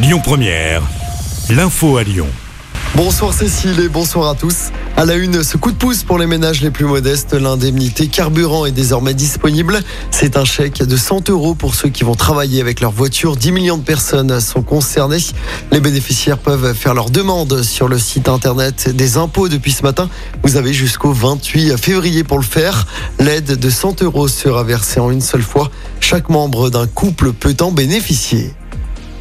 Lyon Première, l'info à Lyon. Bonsoir Cécile et bonsoir à tous. À la une, ce coup de pouce pour les ménages les plus modestes, l'indemnité carburant est désormais disponible. C'est un chèque de 100 euros pour ceux qui vont travailler avec leur voiture. 10 millions de personnes sont concernées. Les bénéficiaires peuvent faire leur demande sur le site internet des impôts depuis ce matin. Vous avez jusqu'au 28 février pour le faire. L'aide de 100 euros sera versée en une seule fois. Chaque membre d'un couple peut en bénéficier.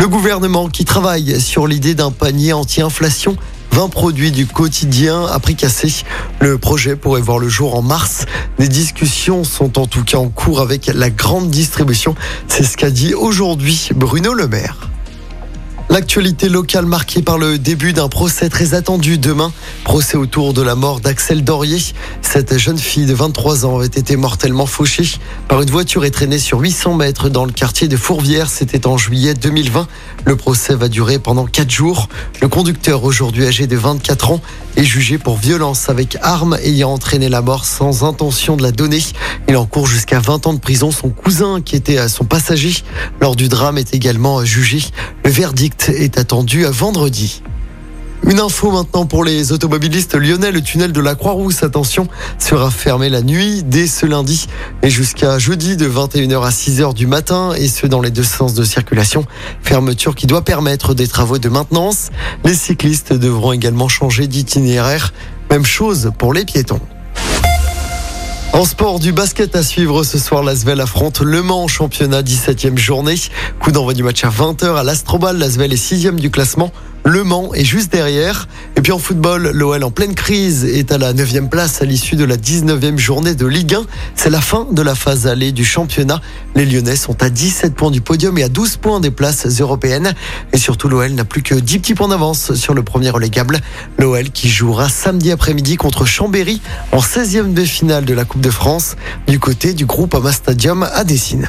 Le gouvernement qui travaille sur l'idée d'un panier anti-inflation 20 produits du quotidien à prix cassé. Le projet pourrait voir le jour en mars. Des discussions sont en tout cas en cours avec la grande distribution. C'est ce qu'a dit aujourd'hui Bruno Le Maire. L'actualité locale marquée par le début d'un procès très attendu demain. Procès autour de la mort d'Axel Dorier. Cette jeune fille de 23 ans avait été mortellement fauchée par une voiture et traînée sur 800 mètres dans le quartier de Fourvière. C'était en juillet 2020. Le procès va durer pendant 4 jours. Le conducteur, aujourd'hui âgé de 24 ans, est jugé pour violence avec arme ayant entraîné la mort sans intention de la donner. Il encourt jusqu'à 20 ans de prison. Son cousin, qui était son passager lors du drame, est également jugé. Le verdict est attendu à vendredi. Une info maintenant pour les automobilistes lyonnais. Le tunnel de la Croix-Rousse, attention, sera fermé la nuit dès ce lundi et jusqu'à jeudi de 21h à 6h du matin et ce dans les deux sens de circulation. Fermeture qui doit permettre des travaux de maintenance. Les cyclistes devront également changer d'itinéraire. Même chose pour les piétons. En sport, du basket à suivre ce soir. L'Asvel affronte Le Mans championnat 17e journée. Coup d'envoi du match à 20h à l'Astrobal. L'Asvel est 6 du classement. Le Mans est juste derrière. Et puis en football, l'OL en pleine crise est à la 9e place à l'issue de la 19e journée de Ligue 1. C'est la fin de la phase allée du championnat. Les Lyonnais sont à 17 points du podium et à 12 points des places européennes. Et surtout, l'OL n'a plus que 10 petits points d'avance sur le premier relégable. L'OL qui jouera samedi après-midi contre Chambéry en 16e de finale de la Coupe de France du côté du groupe Ama Stadium à Dessine.